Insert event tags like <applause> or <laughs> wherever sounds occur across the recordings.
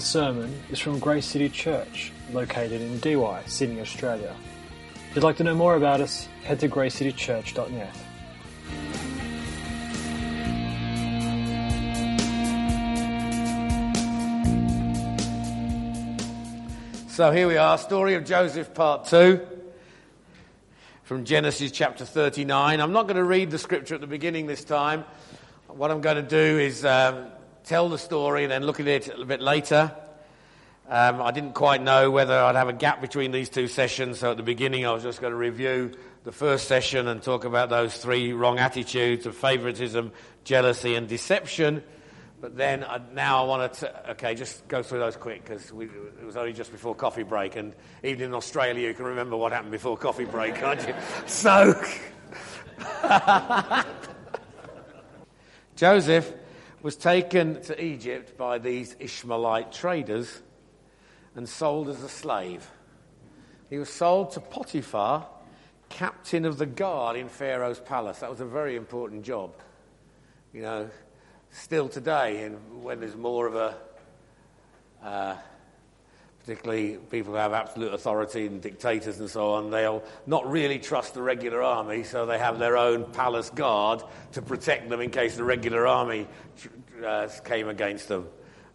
the sermon is from Grace City Church, located in Why, Sydney, Australia. If you'd like to know more about us, head to gracecitychurch.net. So here we are, story of Joseph, part two, from Genesis chapter 39. I'm not going to read the scripture at the beginning this time. What I'm going to do is um, tell the story and then look at it a bit later. Um, I didn't quite know whether I'd have a gap between these two sessions, so at the beginning I was just going to review the first session and talk about those three wrong attitudes of favoritism, jealousy, and deception. But then I, now I want to, okay, just go through those quick because it was only just before coffee break. And even in Australia, you can remember what happened before coffee break, can't you? <laughs> So, <laughs> Joseph was taken to Egypt by these Ishmaelite traders and sold as a slave. He was sold to Potiphar, captain of the guard in Pharaoh's palace. That was a very important job. You know, still today, when there's more of a, uh, particularly people who have absolute authority and dictators and so on, they'll not really trust the regular army, so they have their own palace guard to protect them in case the regular army uh, came against them.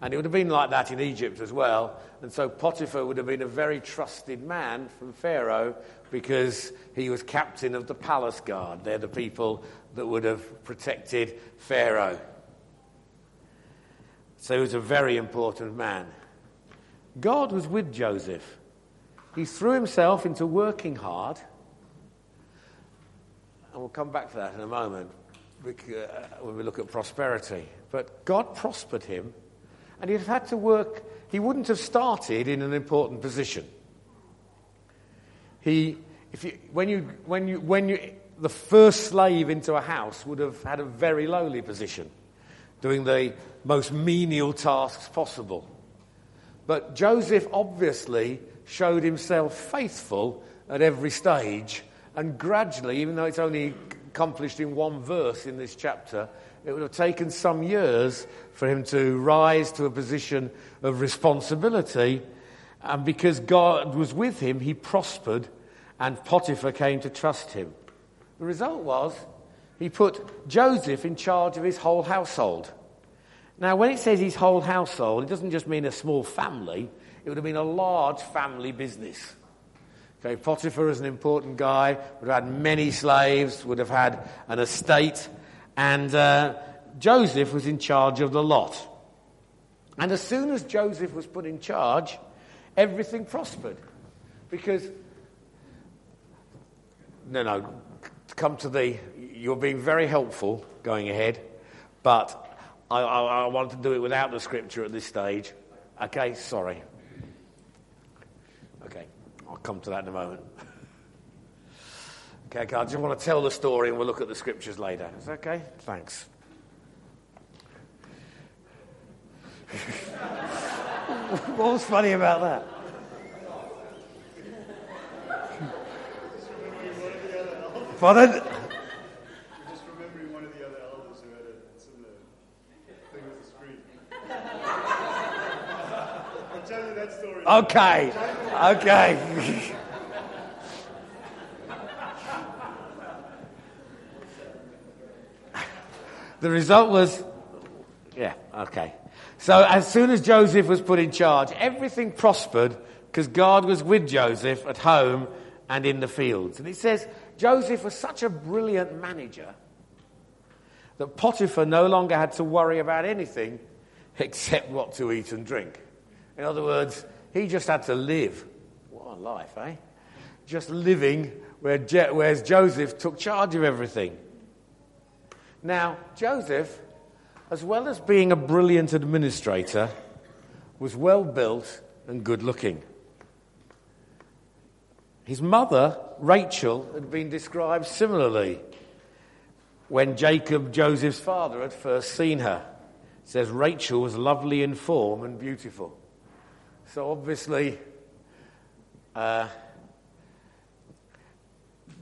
And it would have been like that in Egypt as well. And so Potiphar would have been a very trusted man from Pharaoh because he was captain of the palace guard. They're the people that would have protected Pharaoh. So he was a very important man. God was with Joseph. He threw himself into working hard. And we'll come back to that in a moment uh, when we look at prosperity. But God prospered him, and he'd had to work, he wouldn't have started in an important position. He, if you, when you, when you, when you, the first slave into a house would have had a very lowly position doing the most menial tasks possible. But Joseph obviously showed himself faithful at every stage, and gradually, even though it's only accomplished in one verse in this chapter, it would have taken some years for him to rise to a position of responsibility. And because God was with him, he prospered, and Potiphar came to trust him. The result was he put Joseph in charge of his whole household. Now, when it says his whole household, it doesn't just mean a small family, it would have been a large family business. Okay, Potiphar is an important guy, would have had many slaves, would have had an estate, and uh, Joseph was in charge of the lot. And as soon as Joseph was put in charge, everything prospered. Because, no, no, come to the, you're being very helpful going ahead, but I, I, I want to do it without the scripture at this stage. Okay, sorry. Okay, I'll come to that in a moment. <laughs> Okay, I just want to tell the story and we'll look at the scriptures later. Is that okay? Thanks. <laughs> what was funny about that? <laughs> Pardon? Okay. Okay. the result was, yeah, okay. So as soon as Joseph was put in charge, everything prospered because God was with Joseph at home and in the fields. And it says Joseph was such a brilliant manager that Potiphar no longer had to worry about anything <laughs> except what to eat and drink. In other words, he just had to live. What a life, eh? Just living where Je- whereas Joseph took charge of everything. Now, Joseph, as well as being a brilliant administrator, was well built and good looking. His mother, Rachel, had been described similarly when Jacob, Joseph's father, had first seen her. It says Rachel was lovely in form and beautiful. So obviously, uh,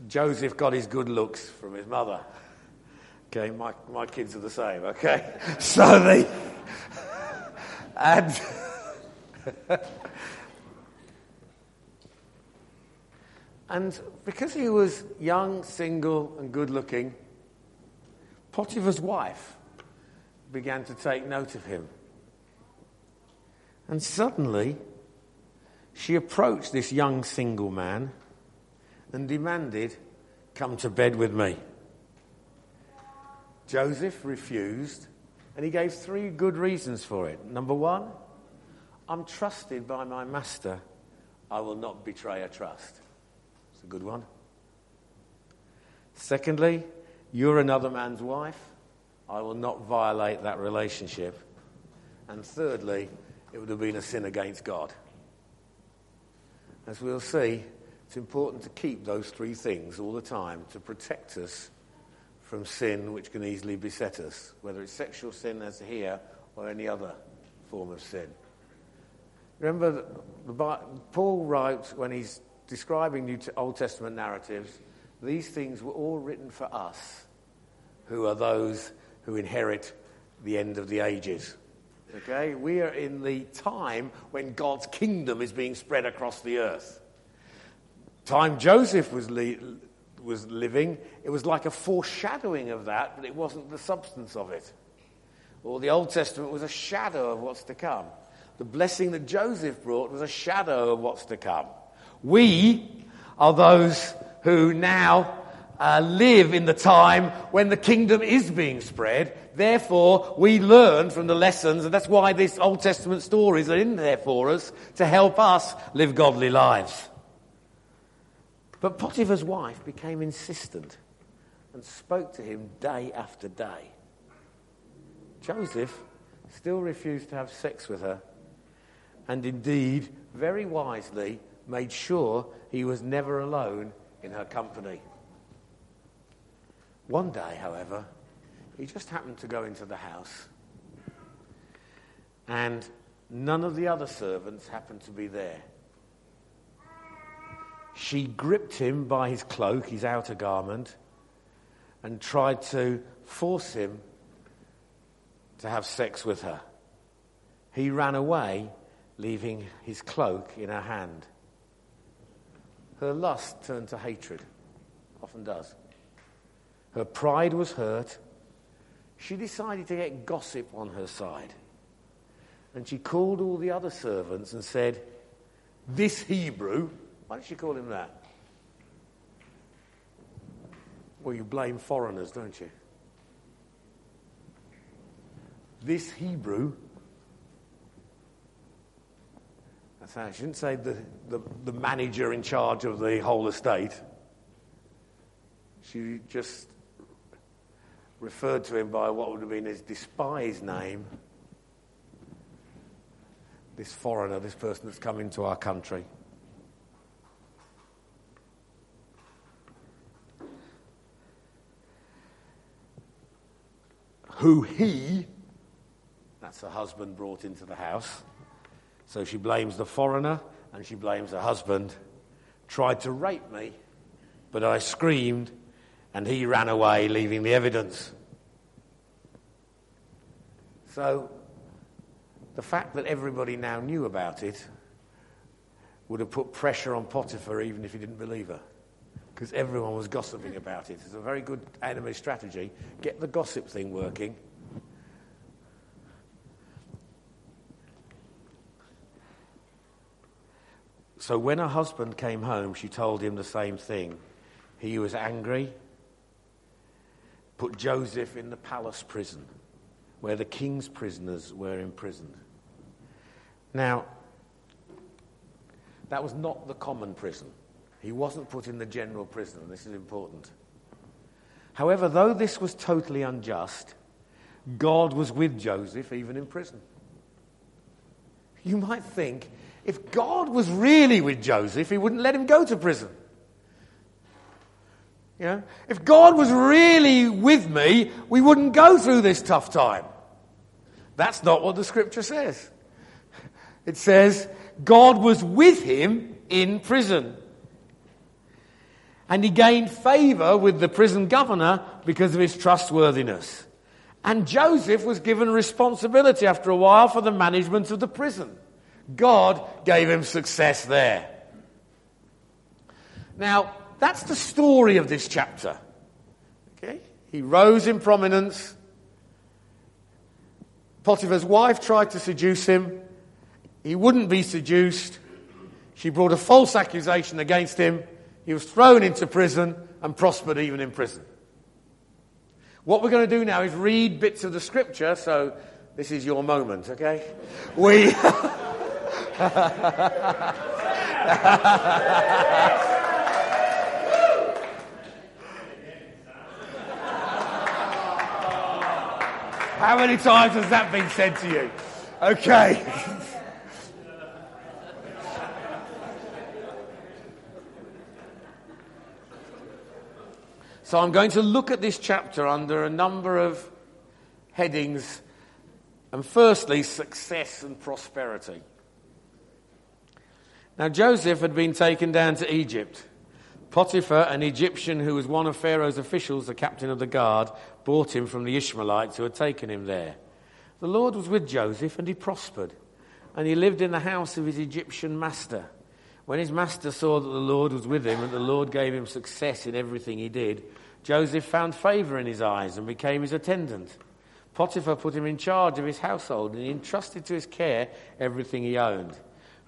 Joseph got his good looks from his mother. Okay, my, my kids are the same, okay? <laughs> So they. and <laughs> and because he was young, single, and good looking, Potiphar's wife began to take note of him. And suddenly, she approached this young single man and demanded, Come to bed with me. Joseph refused, and he gave three good reasons for it. Number one, I'm trusted by my master. I will not betray a trust. It's a good one. Secondly, you're another man's wife. I will not violate that relationship. And thirdly, it would have been a sin against God. As we'll see, it's important to keep those three things all the time to protect us from sin which can easily beset us, whether it's sexual sin as here or any other form of sin. Remember, Paul wrote when he's describing New Old Testament narratives, these things were all written for us, who are those who inherit the end of the ages. Okay? We are in the time when God's kingdom is being spread across the earth. Time Joseph was, was living, it was like a foreshadowing of that, but it wasn't the substance of it. Or the Old Testament was a shadow of what's to come. The blessing that Joseph brought was a shadow of what's to come. We are those who now uh, live in the time when the kingdom is being spread. Therefore, we learn from the lessons, and that's why these Old Testament stories are in there for us to help us live godly lives. But Potiphar's wife became insistent and spoke to him day after day. Joseph still refused to have sex with her, and indeed, very wisely, made sure he was never alone in her company. One day, however, he just happened to go into the house, and none of the other servants happened to be there. She gripped him by his cloak, his outer garment, and tried to force him to have sex with her. He ran away, leaving his cloak in her hand. Her lust turned to hatred, often does. Her pride was hurt. She decided to get gossip on her side. And she called all the other servants and said, This Hebrew, why did she call him that? Well, you blame foreigners, don't you? This Hebrew, that's how she didn't say the, the, the manager in charge of the whole estate. She just referred to him by what would have been his despised name. This foreigner, this person that's come into our country. Who he, that's her husband, brought into the house. So she blames the foreigner and she blames her husband. Tried to rape me, but I screamed and he ran away, leaving the evidence. So, the fact that everybody now knew about it would have put pressure on Potiphar even if he didn't believe her. Because everyone was gossiping about it. It's a very good enemy strategy. Get the gossip thing working. So when her husband came home, she told him the same thing. He was angry put Joseph in the palace prison where the king's prisoners were imprisoned. Now, that was not the common prison. He wasn't put in the general prison. This is important. However, though this was totally unjust, God was with Joseph even in prison. You might think if God was really with Joseph, he wouldn't let him go to prison. You know, if God was really with me, we wouldn't go through this tough time. That's not what the scripture says. It says God was with him in prison. And he gained favor with the prison governor because of his trustworthiness. And Joseph was given responsibility after a while for the management of the prison. God gave him success there. Now, that's the story of this chapter. Okay? He rose in prominence. Potiphar's wife tried to seduce him. He wouldn't be seduced. She brought a false accusation against him. He was thrown into prison and prospered even in prison. What we're going to do now is read bits of the scripture, so this is your moment, okay? We. <laughs> <laughs> How many times has that been said to you? Okay. so I'm going to look at this chapter under a number of headings. And firstly, success and prosperity. Now, Joseph had been taken down to Egypt. Potiphar, an Egyptian who was one of Pharaoh's officials, the captain of the guard, bought him from the Ishmaelites who had taken him there. The Lord was with Joseph, and he prospered, and he lived in the house of his Egyptian master. When his master saw that the Lord was with him and the Lord gave him success in everything he did, Joseph found favor in his eyes and became his attendant. Potiphar put him in charge of his household, and he entrusted to his care everything he owned.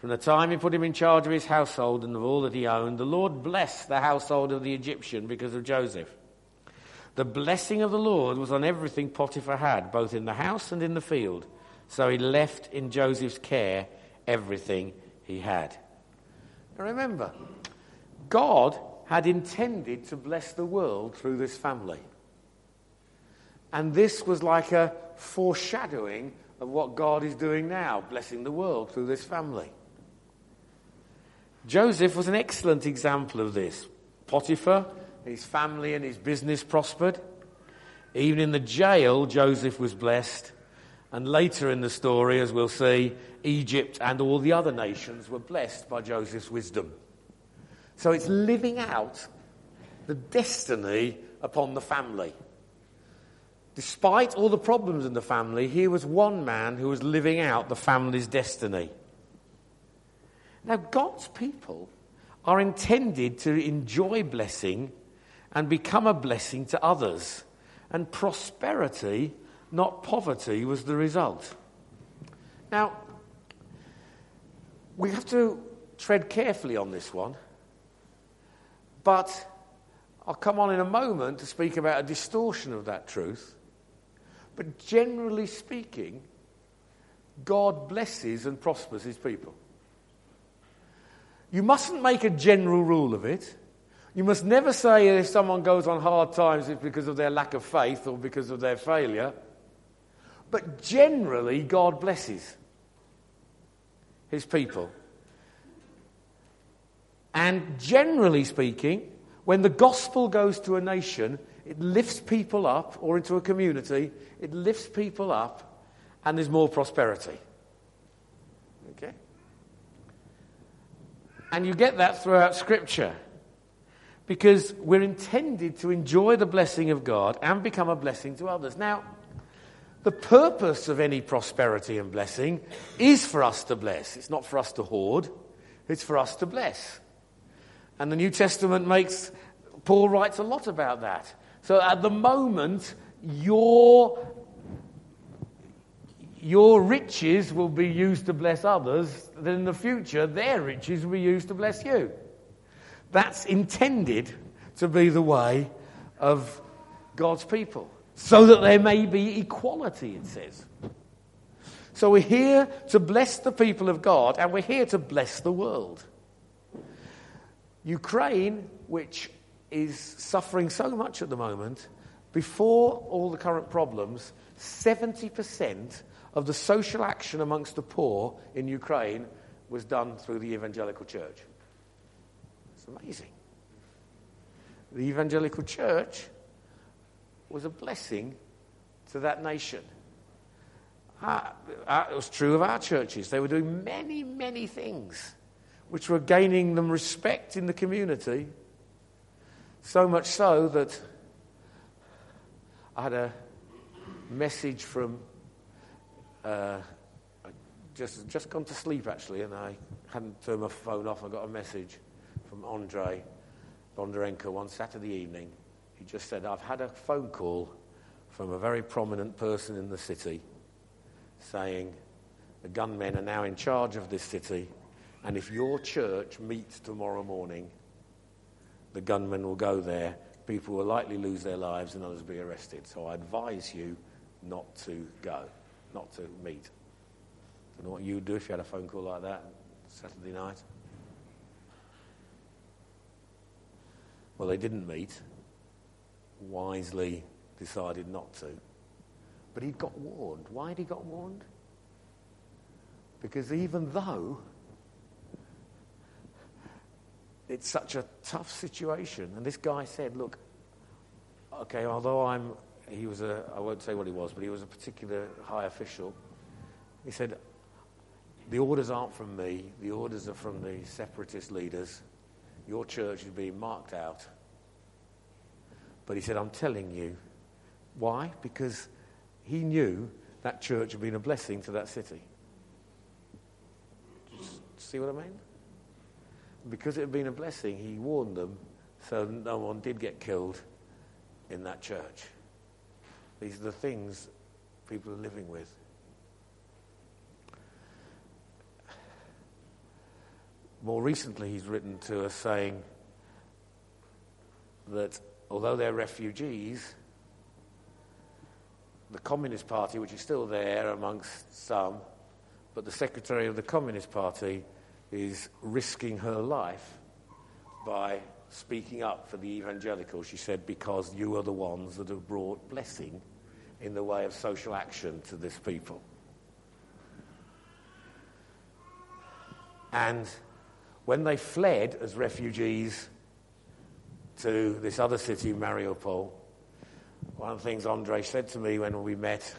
From the time he put him in charge of his household and of all that he owned, the Lord blessed the household of the Egyptian because of Joseph. The blessing of the Lord was on everything Potiphar had, both in the house and in the field. So he left in Joseph's care everything he had. Now remember, God had intended to bless the world through this family. And this was like a foreshadowing of what God is doing now, blessing the world through this family. Joseph was an excellent example of this. Potiphar, his family and his business prospered. Even in the jail, Joseph was blessed. And later in the story, as we'll see, Egypt and all the other nations were blessed by Joseph's wisdom. So it's living out the destiny upon the family. Despite all the problems in the family, here was one man who was living out the family's destiny. Now, God's people are intended to enjoy blessing and become a blessing to others. And prosperity, not poverty, was the result. Now, we have to tread carefully on this one, but I'll come on in a moment to speak about a distortion of that truth. But generally speaking, God blesses and prospers his people. You mustn't make a general rule of it. You must never say if someone goes on hard times it's because of their lack of faith or because of their failure. But generally, God blesses his people. And generally speaking, when the gospel goes to a nation, it lifts people up, or into a community, it lifts people up, and there's more prosperity. Okay? And you get that throughout Scripture. Because we're intended to enjoy the blessing of God and become a blessing to others. Now, the purpose of any prosperity and blessing is for us to bless. It's not for us to hoard, it's for us to bless. And the New Testament makes, Paul writes a lot about that. So at the moment, your your riches will be used to bless others, then in the future, their riches will be used to bless you. That's intended to be the way of God's people, so that there may be equality, it says. So we're here to bless the people of God, and we're here to bless the world. Ukraine, which is suffering so much at the moment, before all the current problems, 70% of the social action amongst the poor in Ukraine was done through the evangelical church. It's amazing. The evangelical church was a blessing to that nation. Uh, uh, it was true of our churches. They were doing many, many things which were gaining them respect in the community. So much so that I had a message from uh, a just, just gone to sleep actually, and I hadn't turned my phone off. I got a message from Andre Bondarenko one Saturday evening. He just said, I've had a phone call from a very prominent person in the city saying the gunmen are now in charge of this city, and if your church meets tomorrow morning, the gunmen will go there. People will likely lose their lives and others be arrested. So I advise you not to go, not to meet. I don't know what you would do if you had a phone call like that Saturday night. Well, they didn't meet. Wisely decided not to. But he got warned. Why had he got warned? Because even though it's such a tough situation, and this guy said, Look, okay, although I'm, he was a, I won't say what he was, but he was a particular high official. He said, The orders aren't from me, the orders are from the separatist leaders. Your church is being marked out. But he said, I'm telling you. Why? Because he knew that church had been a blessing to that city. See what I mean? Because it had been a blessing, he warned them so no one did get killed in that church. These are the things people are living with. More recently, he's written to us saying that although they're refugees, the Communist Party, which is still there amongst some, but the secretary of the Communist Party is risking her life by speaking up for the evangelicals. She said, because you are the ones that have brought blessing in the way of social action to this people. And when they fled as refugees to this other city, Mariupol, one of the things Andre said to me when we met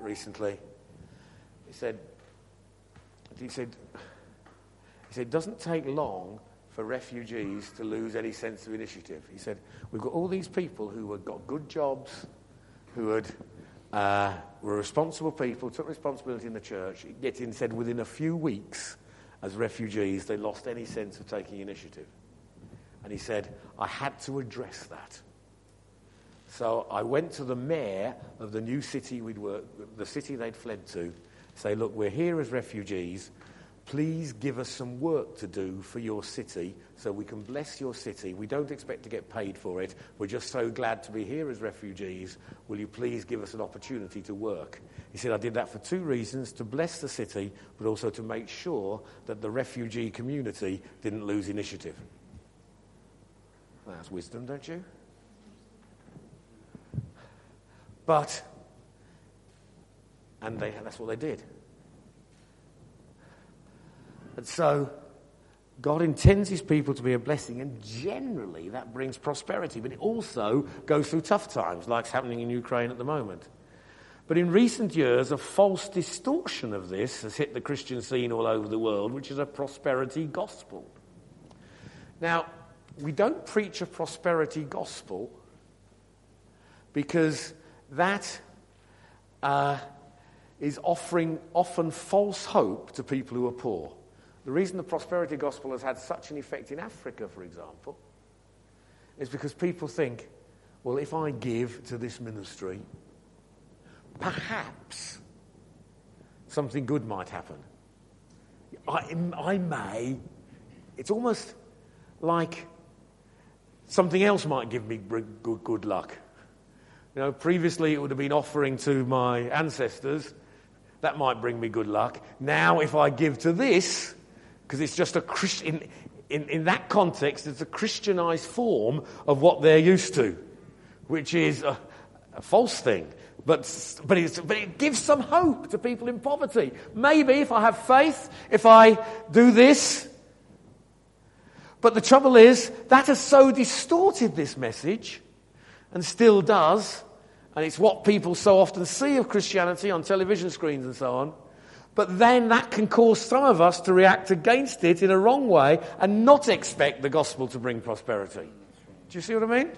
recently, he said, he said, he said, it doesn't take long for refugees to lose any sense of initiative. He said, we've got all these people who had got good jobs, who had, uh, were responsible people, took responsibility in the church. Yet, he said, within a few weeks, as refugees, they lost any sense of taking initiative. And he said, I had to address that. So I went to the mayor of the new city we'd worked, the city they'd fled to, say, look, we're here as refugees. Please give us some work to do for your city so we can bless your city. We don't expect to get paid for it. We're just so glad to be here as refugees. Will you please give us an opportunity to work? He said, I did that for two reasons to bless the city, but also to make sure that the refugee community didn't lose initiative. That's wisdom, don't you? But, and they, that's what they did. And so God intends his people to be a blessing, and generally that brings prosperity, but it also goes through tough times, like it's happening in Ukraine at the moment. But in recent years, a false distortion of this has hit the Christian scene all over the world, which is a prosperity gospel. Now, we don't preach a prosperity gospel because that uh, is offering often false hope to people who are poor. The reason the prosperity gospel has had such an effect in Africa, for example, is because people think, well, if I give to this ministry, perhaps something good might happen. I, I may. It's almost like something else might give me good, good luck. You know, previously it would have been offering to my ancestors. That might bring me good luck. Now, if I give to this, because it's just a Christian, in, in that context, it's a Christianized form of what they're used to, which is a, a false thing. But, but, but, it gives some hope to people in poverty. Maybe if I have faith, if I do this. But the trouble is, that has so distorted this message, and still does, and it's what people so often see of Christianity on television screens and so on, but then that can cause some of us to react against it in a wrong way and not expect the gospel to bring prosperity. Do you see what I mean?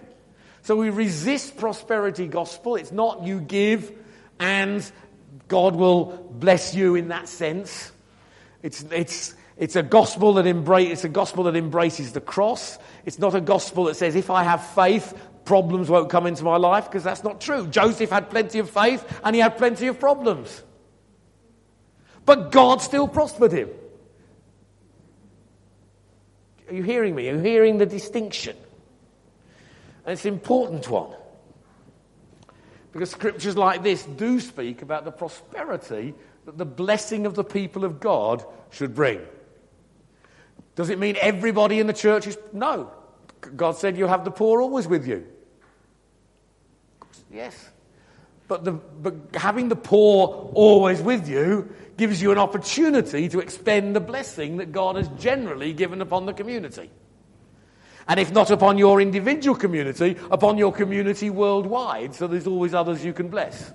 So we resist prosperity gospel. It's not you give and God will bless you in that sense. It's, it's, it's, a gospel that embrace, it's a gospel that embraces the cross. It's not a gospel that says, if I have faith, problems won't come into my life, because that's not true. Joseph had plenty of faith and he had plenty of problems. But God still prospered him. Are you hearing me? Are you hearing the distinction? And it's an important one. Because scriptures like this do speak about the prosperity that the blessing of the people of God should bring. Does it mean everybody in the church is. No. God said you'll have the poor always with you. Yes. But, the, but having the poor always with you gives you an opportunity to expend the blessing that God has generally given upon the community. And if not upon your individual community, upon your community worldwide, so there's always others you can bless.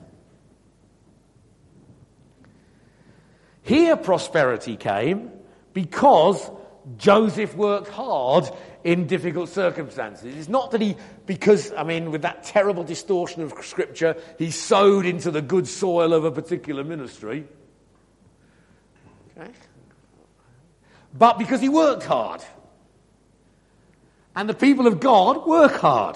Here, prosperity came because Joseph worked hard in difficult circumstances. It's not that he, because, I mean, with that terrible distortion of Scripture, he sowed into the good soil of a particular ministry. Okay? But because he worked hard. And the people of God work hard,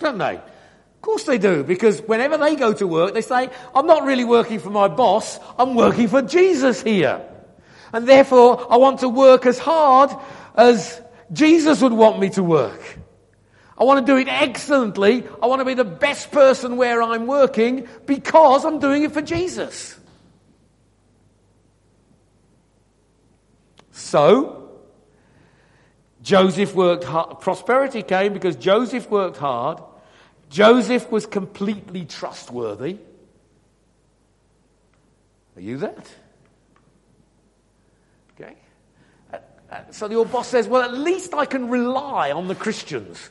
don't they? Of course they do, because whenever they go to work, they say, I'm not really working for my boss, I'm working for Jesus here. And therefore, I want to work as hard as Jesus would want me to work. I want to do it excellently. I want to be the best person where I'm working because I'm doing it for Jesus. So, Joseph worked hard. Prosperity came because Joseph worked hard. Joseph was completely trustworthy. Are you that? Okay. Uh, uh, so your boss says, well, at least I can rely on the Christians.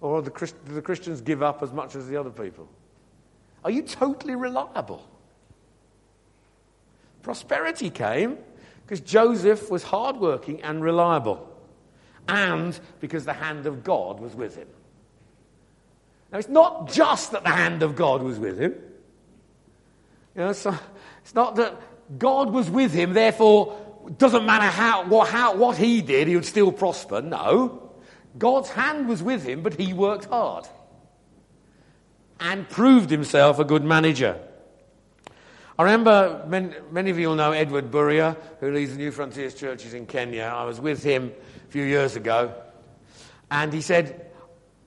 Or the, do the Christians give up as much as the other people? Are you totally reliable? Prosperity came because Joseph was hardworking and reliable, and because the hand of God was with him. Now, it's not just that the hand of God was with him. You know, so it's not that God was with him, therefore, it doesn't matter how, what, how, what he did, he would still prosper. No. God's hand was with him, but he worked hard and proved himself a good manager. I remember many, many, of you will know Edward Buria, who leads the New Frontiers churches in Kenya. I was with him a few years ago, and he said,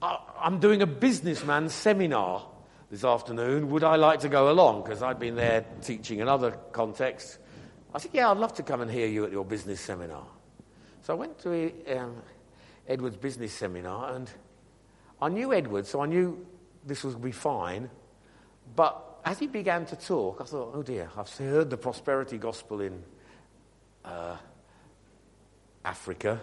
I'm doing a businessman seminar this afternoon. Would I like to go along? Because I'd been there teaching in other contexts. I said, Yeah, I'd love to come and hear you at your business seminar. So I went to um, Edward's business seminar, and I knew Edward, so I knew this would be fine. But as he began to talk, I thought, oh dear, I've heard the prosperity gospel in uh, Africa.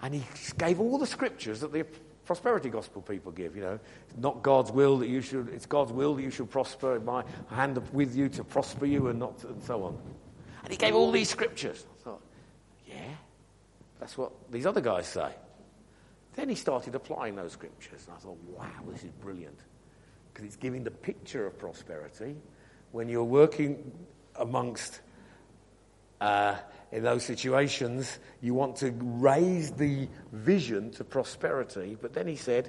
And he gave all the scriptures that the prosperity gospel people give. You know, not God's will that you should, it's God's will that you should prosper, my hand with you to prosper you, and not, and so on. And he gave all these scriptures. I thought, yeah, that's what these other guys say. Then he started applying those scriptures, and I thought, wow, this is brilliant because it's giving the picture of prosperity. When you're working amongst, uh, in those situations, you want to raise the vision to prosperity. But then he said,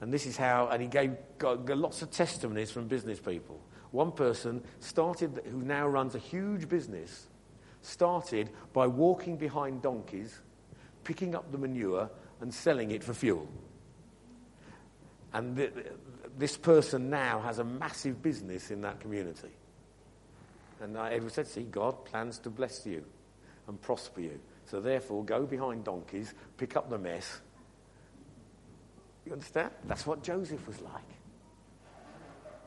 and this is how, and he gave got, got lots of testimonies from business people. One person started, who now runs a huge business, started by walking behind donkeys, picking up the manure, and selling it for fuel. And the, this person now has a massive business in that community. And Edward said, See, God plans to bless you and prosper you. So therefore, go behind donkeys, pick up the mess. You understand? That's what Joseph was like.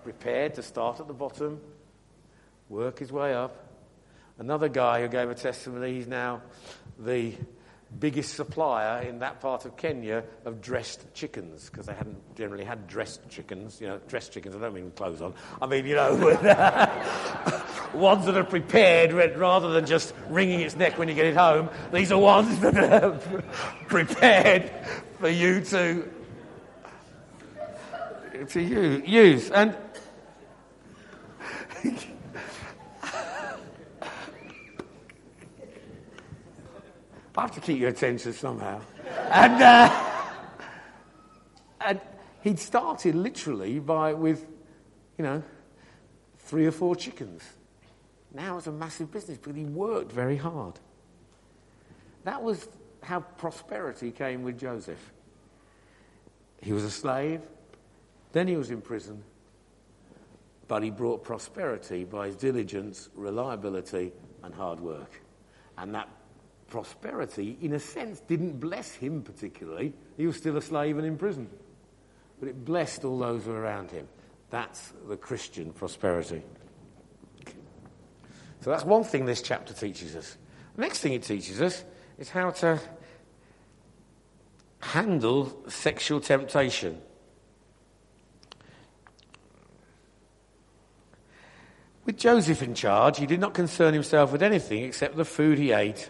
Prepared to start at the bottom, work his way up. Another guy who gave a testimony, he's now the biggest supplier in that part of Kenya of dressed chickens because they hadn't generally had dressed chickens. You know, dressed chickens. I don't mean clothes on. I mean, you know, <laughs> ones that are prepared rather than just wringing its neck when you get it home. These are ones that are <laughs> prepared for you to to use. And <laughs> I have to keep your attention somehow. <laughs> And, uh, and he'd started literally by with, you know, three or four chickens. Now it's a massive business because he worked very hard. That was how prosperity came with Joseph. He was a slave, then he was in prison, but he brought prosperity by his diligence, reliability, and hard work. And that prosperity, in a sense, didn't bless him particularly. He was still a slave and in prison. But it blessed all those around him. That's the Christian prosperity. So that's one thing this chapter teaches us. The next thing it teaches us is how to handle sexual temptation. With Joseph in charge, he did not concern himself with anything except the food he ate.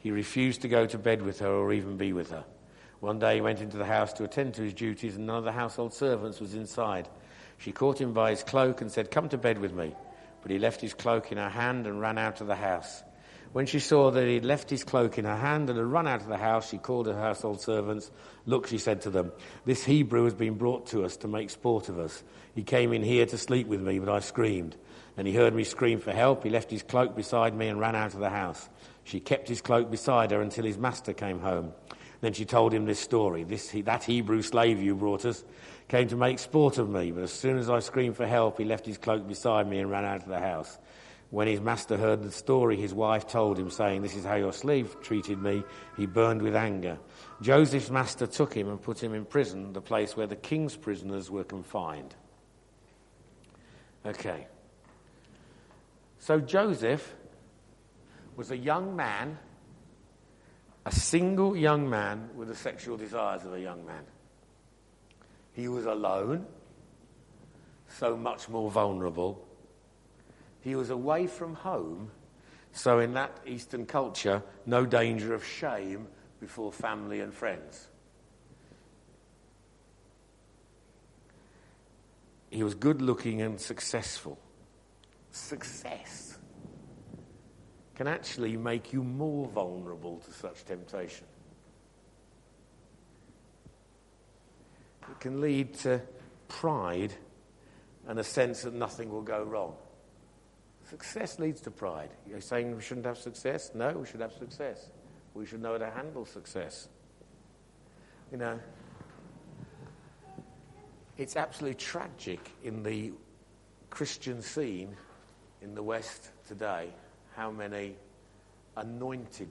he refused to go to bed with her or even be with her. One day he went into the house to attend to his duties and none of the household servants was inside. She caught him by his cloak and said, Come to bed with me. But he left his cloak in her hand and ran out of the house. When she saw that he had left his cloak in her hand and had run out of the house, she called her household servants. Look, she said to them, this Hebrew has been brought to us to make sport of us. He came in here to sleep with me, but I screamed. And he heard me scream for help. He left his cloak beside me and ran out of the house. She kept his cloak beside her until his master came home. Then she told him this story. This, that Hebrew slave you brought us came to make sport of me, but as soon as I screamed for help, he left his cloak beside me and ran out of the house. When his master heard the story, his wife told him, saying, This is how your slave treated me. He burned with anger. Joseph's master took him and put him in prison, the place where the king's prisoners were confined. Okay. So Joseph was a young man, a single young man with the sexual desires of a young man. He was alone, so much more vulnerable. He was away from home, so in that Eastern culture, no danger of shame before family and friends. He was good looking and successful. Success can actually make you more vulnerable to such temptation. It can lead to pride and a sense that nothing will go wrong. Success leads to pride. You're saying we shouldn't have success? No, we should have success. We should know how to handle success. You know, it's absolutely tragic in the Christian scene in the West today how many anointed,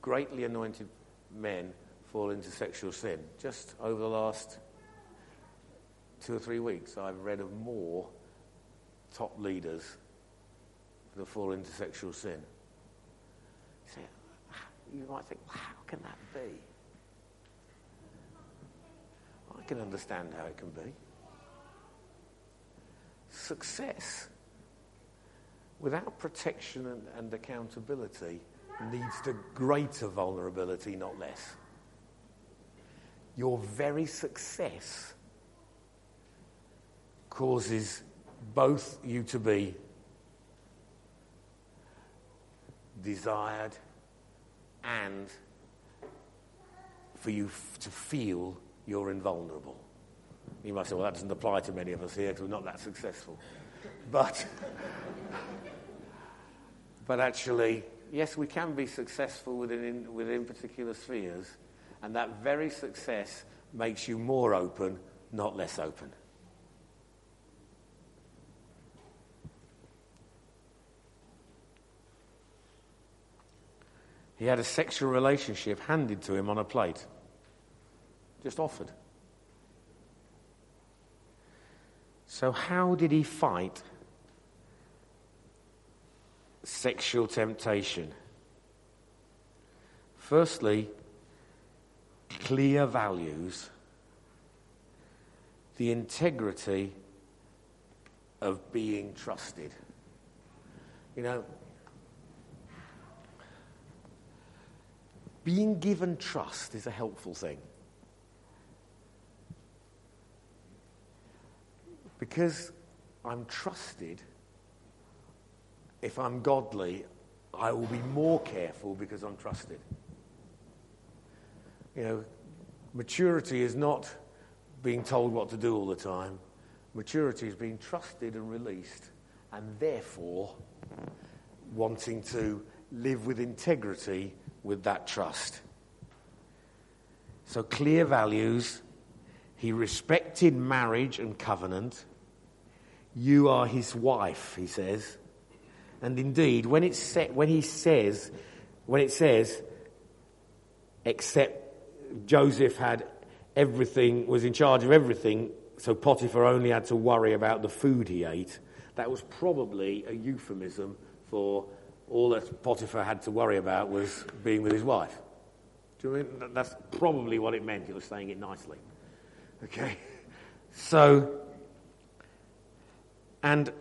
greatly anointed men fall into sexual sin. Just over the last two or three weeks, I've read of more top leaders that fall into sexual sin. So You might think, how can that be? I can understand how it can be. Success without protection and, and accountability leads to greater vulnerability, not less. Your very success causes both you to be desired and for you f- to feel you're invulnerable. You might say, well, that doesn't apply to many of us here because we're not that successful. But, but actually, yes, we can be successful within, within particular spheres, and that very success makes you more open, not less open. He had a sexual relationship handed to him on a plate, just offered. So, how did he fight sexual temptation? Firstly, clear values, the integrity of being trusted. You know, being given trust is a helpful thing. Because I'm trusted, if I'm godly, I will be more careful because I'm trusted. You know, maturity is not being told what to do all the time. Maturity is being trusted and released, and therefore wanting to live with integrity with that trust. So, clear values. He respected marriage and covenant. You are his wife, he says. And indeed, when, it's when he says, when it says, except Joseph had everything, was in charge of everything, so Potiphar only had to worry about the food he ate. That was probably a euphemism for all that Potiphar had to worry about was being with his wife. Do you mean? That's probably what it meant. He was saying it nicely. Okay? So, and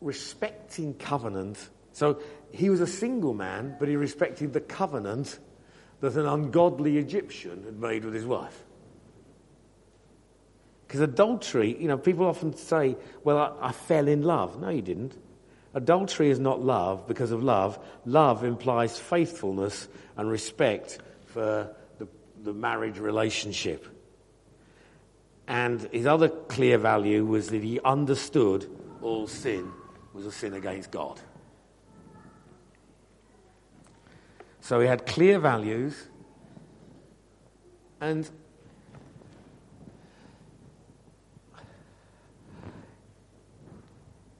respecting covenant. So he was a single man, but he respected the covenant that an ungodly Egyptian had made with his wife. Because adultery, you know, people often say, well, I, I, fell in love. No, you didn't. Adultery is not love because of love. Love implies faithfulness and respect for the, the marriage relationship. And his other clear value was that he understood all sin was a sin against God. So he had clear values and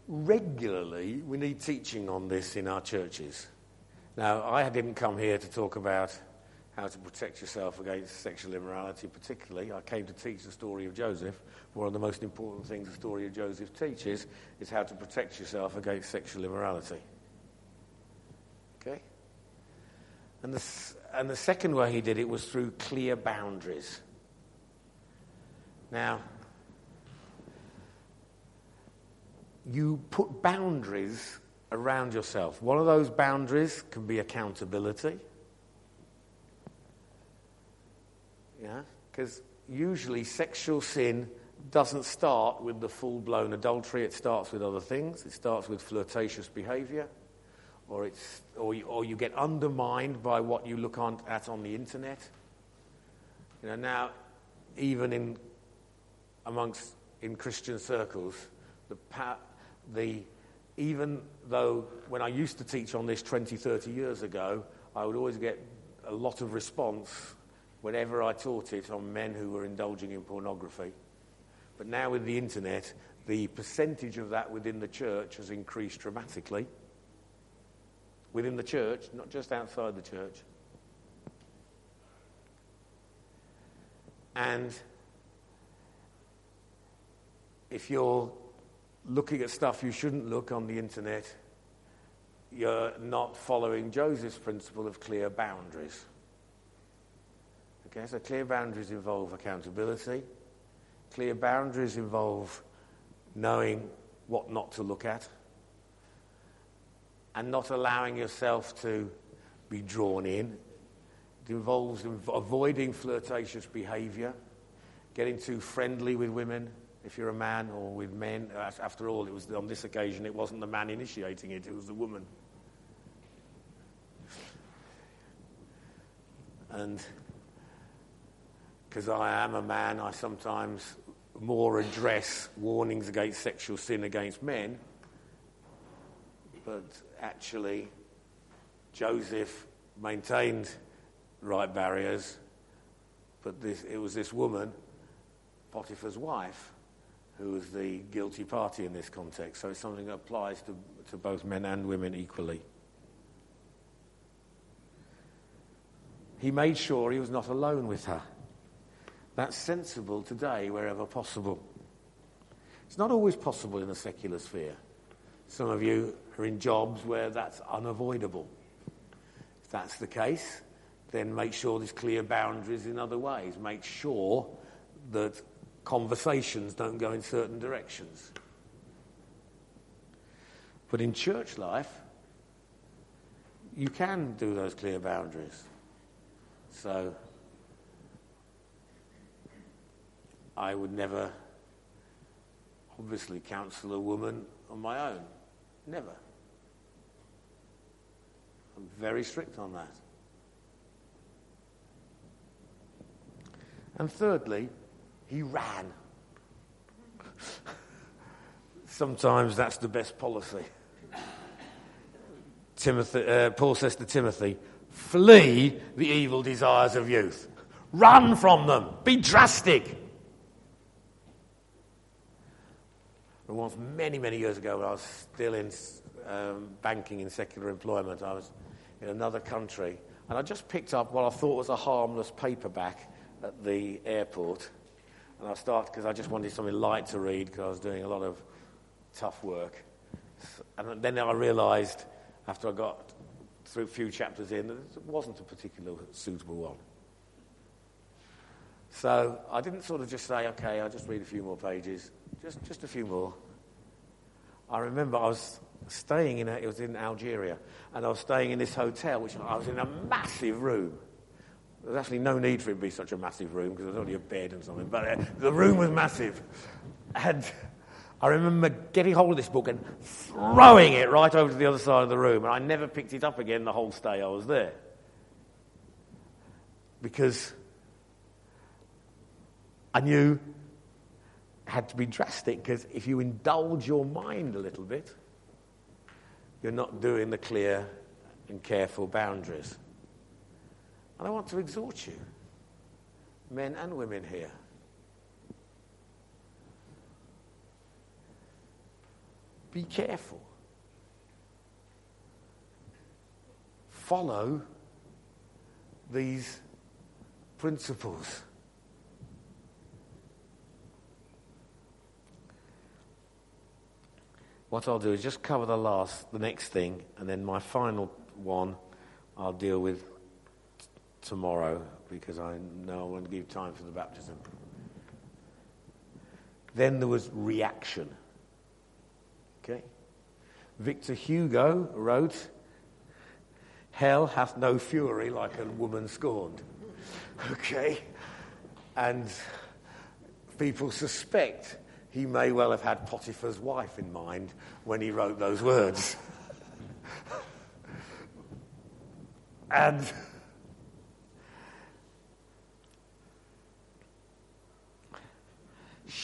regularly we need teaching on this in our churches. Now, I didn't come here to talk about how to protect yourself against sexual immorality, particularly. I came to teach the story of Joseph. One of the most important things the story of Joseph teaches is how to protect yourself against sexual immorality. Okay? And the, and the second way he did it was through clear boundaries. Now, you put boundaries around yourself. One of those boundaries can be accountability. Yeah? Because usually sexual sin doesn't start with the full blown adultery, it starts with other things. It starts with flirtatious behavior, or, it's, or, you, or you get undermined by what you look on, at on the internet. You know, now, even in, amongst in Christian circles, the, the, even though when I used to teach on this 20, 30 years ago, I would always get a lot of response whenever I taught it on men who were indulging in pornography. But now with the internet, the percentage of that within the church has increased dramatically. Within the church, not just outside the church. And if you're looking at stuff you shouldn't look on the internet, you're not following Joseph's principle of clear boundaries. Okay, so clear boundaries involve accountability. Clear boundaries involve knowing what not to look at and not allowing yourself to be drawn in. It involves avoiding flirtatious behavior, getting too friendly with women if you're a man or with men. After all, it was on this occasion it wasn't the man initiating it, it was the woman. And because I am a man, I sometimes more address warnings against sexual sin against men. But actually, Joseph maintained right barriers, but this, it was this woman, Potiphar's wife, who was the guilty party in this context. So it's something that applies to, to both men and women equally. He made sure he was not alone with her. That's sensible today wherever possible. It's not always possible in the secular sphere. Some of you are in jobs where that's unavoidable. If that's the case, then make sure there's clear boundaries in other ways. Make sure that conversations don't go in certain directions. But in church life, you can do those clear boundaries. So I would never, obviously, counsel a woman on my own. Never. I'm very strict on that. And thirdly, he ran. Sometimes that's the best policy. Timothy, uh, Paul says to Timothy, flee the evil desires of youth. Run from them. Be drastic. And once, many, many years ago, when I was still in um, banking in secular employment, I was in another country, and I just picked up what I thought was a harmless paperback at the airport. And I started because I just wanted something light to read because I was doing a lot of tough work. And then I realized, after I got through a few chapters in, that it wasn't a particularly suitable one. So I didn't sort of just say, okay, I'll just read a few more pages, just, just a few more. I remember I was staying in, a, it was in Algeria, and I was staying in this hotel, which I was in a massive room. There's actually no need for it to be such a massive room because there's only a bed and something, but uh, the room was massive. And I remember getting hold of this book and throwing it right over to the other side of the room, and I never picked it up again the whole stay I was there. Because I knew had to be drastic, because if you indulge your mind a little bit, you're not doing the clear and careful boundaries. And I want to exhort you, men and women here. Be careful. Follow these principles. What I'll do is just cover the last, the next thing, and then my final one I'll deal with tomorrow because I know I want to give time for the baptism. Then there was reaction. Okay? Victor Hugo wrote, Hell hath no fury like a woman scorned. <laughs> Okay? And people suspect he may well have had Potiphar's wife in mind when he wrote those words. <laughs> and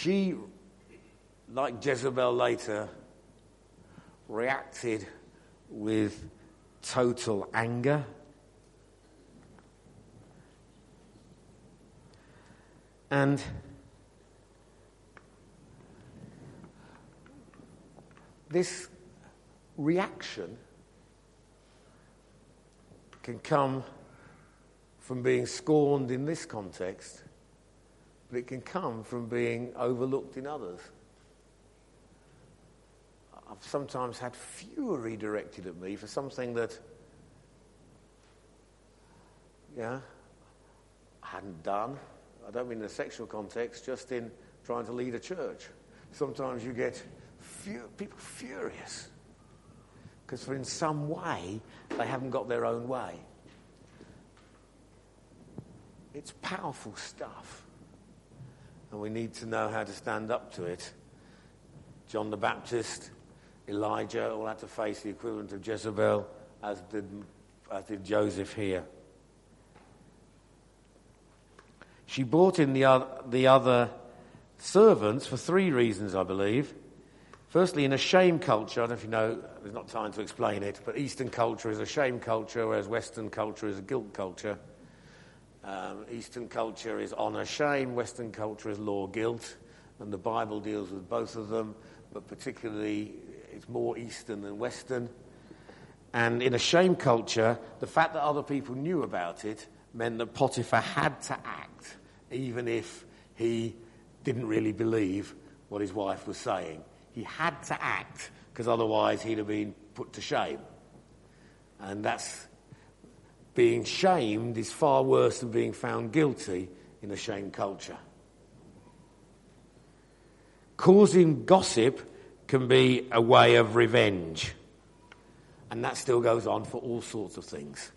She, like Jezebel later, reacted with total anger. And this reaction can come from being scorned in this context but it can come from being overlooked in others. I've sometimes had fury directed at me for something that, yeah, I hadn't done. I don't mean in a sexual context, just in trying to lead a church. Sometimes you get people furious because, for in some way, they haven't got their own way. It's powerful stuff and we need to know how to stand up to it. John the Baptist, Elijah all had to face the equivalent of Jezebel, as did, as did Joseph here. She brought in the other, the other servants for three reasons, I believe. Firstly, in a shame culture, I don't know if you know, there's not time to explain it, but Eastern culture is a shame culture, whereas Western culture is a guilt culture. Um, Eastern culture is honour, shame. Western culture is law, guilt. And the Bible deals with both of them, but particularly it's more Eastern than Western. And in a shame culture, the fact that other people knew about it meant that Potiphar had to act, even if he didn't really believe what his wife was saying. He had to act because otherwise he'd have been put to shame. And that's being shamed is far worse than being found guilty in a shame culture. Causing gossip can be a way of revenge. And that still goes on for all sorts of things.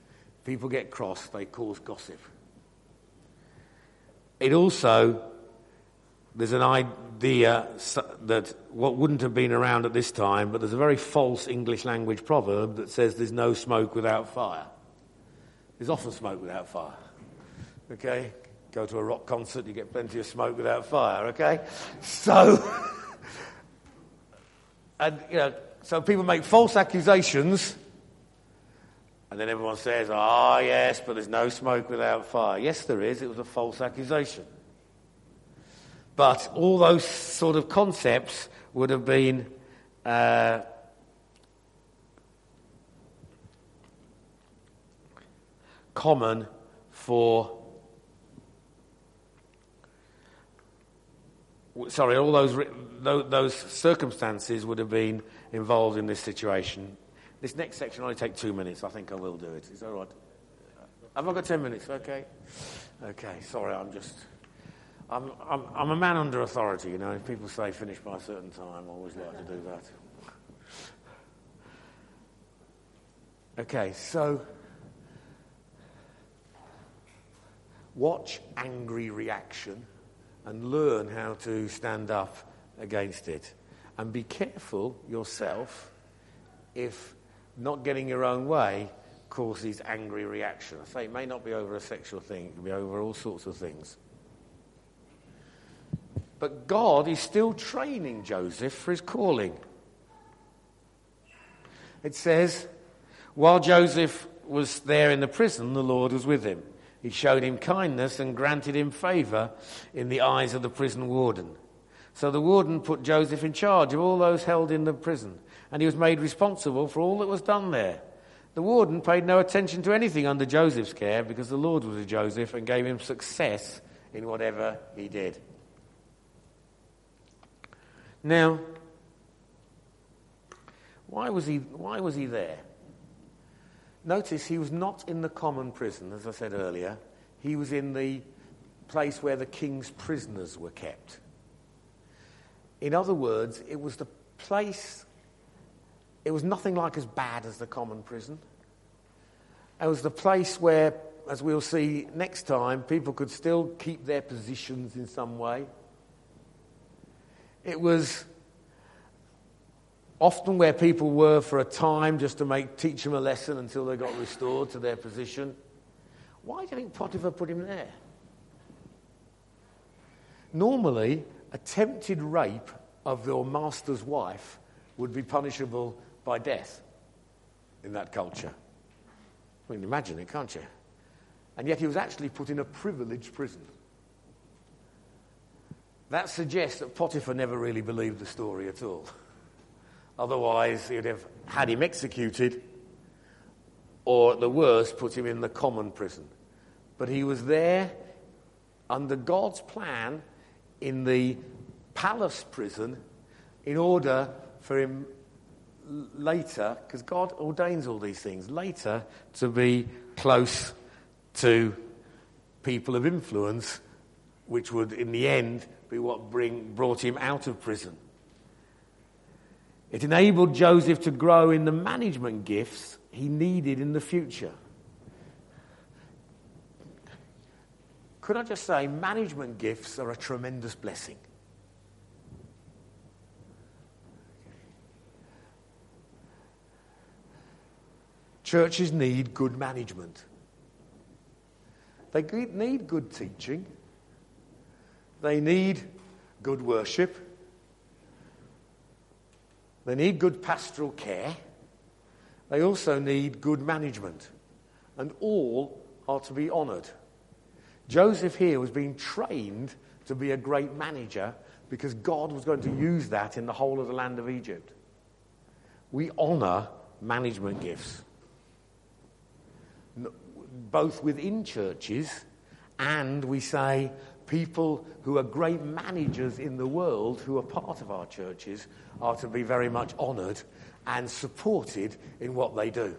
People get cross, they cause gossip. It also, there's an idea that what wouldn't have been around at this time, but there's a very false English language proverb that says there's no smoke without fire. There's often smoke without fire. Okay? Go to a rock concert, you get plenty of smoke without fire, okay? So, <laughs> and, you know, so people make false accusations, and then everyone says, ah, oh, yes, but there's no smoke without fire. Yes, there is. It was a false accusation. But all those sort of concepts would have been uh, common for sorry, all those, those circumstances would have been involved in this situation. This next section only take two minutes. I think I will do it. Is that all right? Have I got ten minutes? Okay. Okay. Sorry, I'm just. I'm, I'm, I'm a man under authority, you know. If people say finish by a certain time, I always like to do that. Okay, so watch angry reaction and learn how to stand up against it. And be careful yourself if not getting your own way causes angry reaction. I say it may not be over a sexual thing, it can be over all sorts of things. But God is still training Joseph for his calling. It says, while Joseph was there in the prison, the Lord was with him he showed him kindness and granted him favor in the eyes of the prison warden. So the warden put Joseph in charge of all those held in the prison, and he was made responsible for all that was done there. The warden paid no attention to anything under Joseph's care because the Lord was with Joseph and gave him success in whatever he did. Now, why was he, why was he there? Notice he was not in the common prison, as I said earlier. He was in the place where the king's prisoners were kept. In other words, it was the place, it was nothing like as bad as the common prison. It was the place where, as we'll see next time, people could still keep their positions in some way. It was often where people were for a time just to make, teach them a lesson until they got restored to their position. Why do you think Potiphar put him there? Normally, attempted rape of your master's wife would be punishable by death in that culture. I mean, imagine it, can't you? And yet he was actually put in a privileged prison. That suggests that Potiphar never really believed the story at all. Otherwise, he'd have had him executed, or at the worst, put him in the common prison. But he was there under God's plan in the palace prison in order for him later, because God ordains all these things, later to be close to people of influence, which would in the end be what bring, brought him out of prison. It enabled Joseph to grow in the management gifts he needed in the future. Could I just say, management gifts are a tremendous blessing. Churches need good management. They need good teaching. They need good worship. They need good pastoral care. They also need good management. And all are to be honoured. Joseph here was being trained to be a great manager because God was going to use that in the whole of the land of Egypt. We honour management gifts, both within churches and we say people who are great managers in the world who are part of our churches are to be very much honoured and supported in what they do.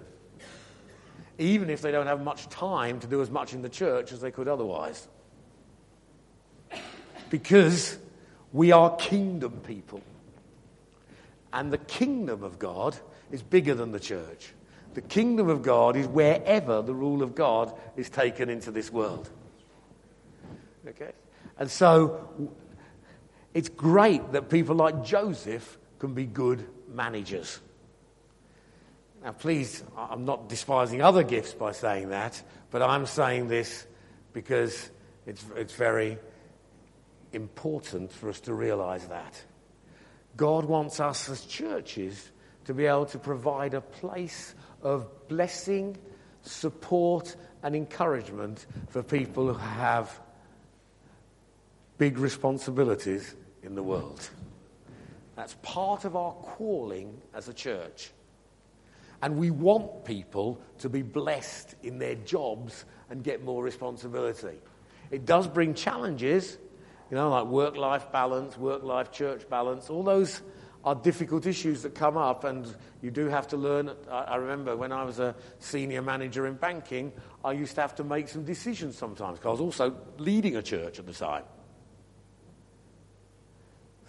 Even if they don't have much time to do as much in the church as they could otherwise. Because we are kingdom people. And the kingdom of God is bigger than the church. The kingdom of God is wherever the rule of God is taken into this world. Okay? And so it's great that people like Joseph can be good managers. Now, please, I'm not despising other gifts by saying that, but I'm saying this because it's, it's very important for us to realize that. God wants us as churches to be able to provide a place of blessing, support, and encouragement for people who have big responsibilities in the world. That's part of our calling as a church. And we want people to be blessed in their jobs and get more responsibility. It does bring challenges, you know, like work life balance, work life church balance, all those are difficult issues that come up, and you do have to learn. I, remember when I was a senior manager in banking, I used to have to make some decisions sometimes because I was also leading a church at the time.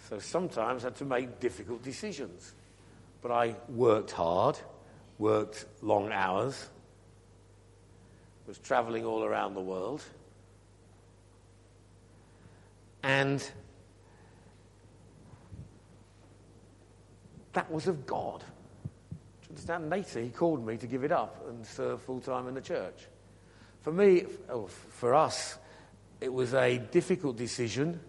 So sometimes I had to make difficult decisions. But I worked hard, worked long hours, was traveling all around the world. And that was of God. Do you understand? Later, he called me to give it up and serve full time in the church. For me, oh, for us, it was a difficult decision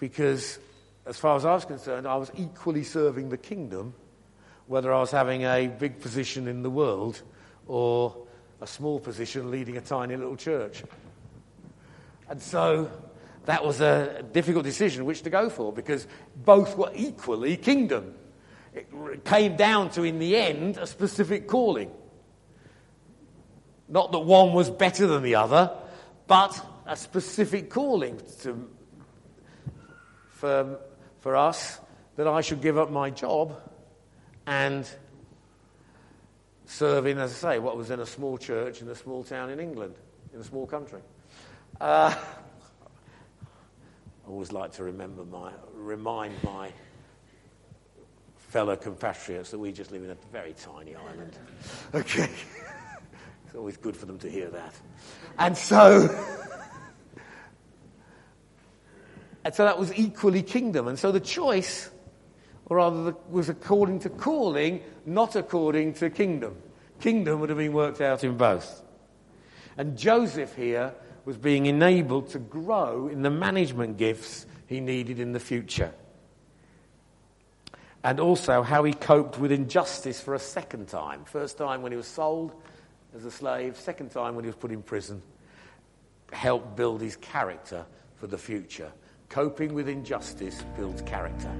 because, as far as I was concerned, I was equally serving the kingdom, whether I was having a big position in the world or a small position leading a tiny little church. And so that was a difficult decision which to go for because both were equally kingdom. It came down to, in the end, a specific calling. Not that one was better than the other, but a specific calling to, for, for us that I should give up my job and serve in, as I say, what was in a small church in a small town in England, in a small country. Uh, I always like to remember my, remind my fellow compatriots that we just live in a very tiny island. <laughs> Okay. <laughs> it's always good for them to hear that. And so, <laughs> and so that was equally kingdom. And so the choice, or rather, was according to calling, not according to kingdom. Kingdom would have been worked out in both. And Joseph here was being enabled to grow in the management gifts he needed in the future. And also how he coped with injustice for a second time. First time when he was sold as a slave, second time when he was put in prison. Helped build his character for the future. Coping with injustice builds character.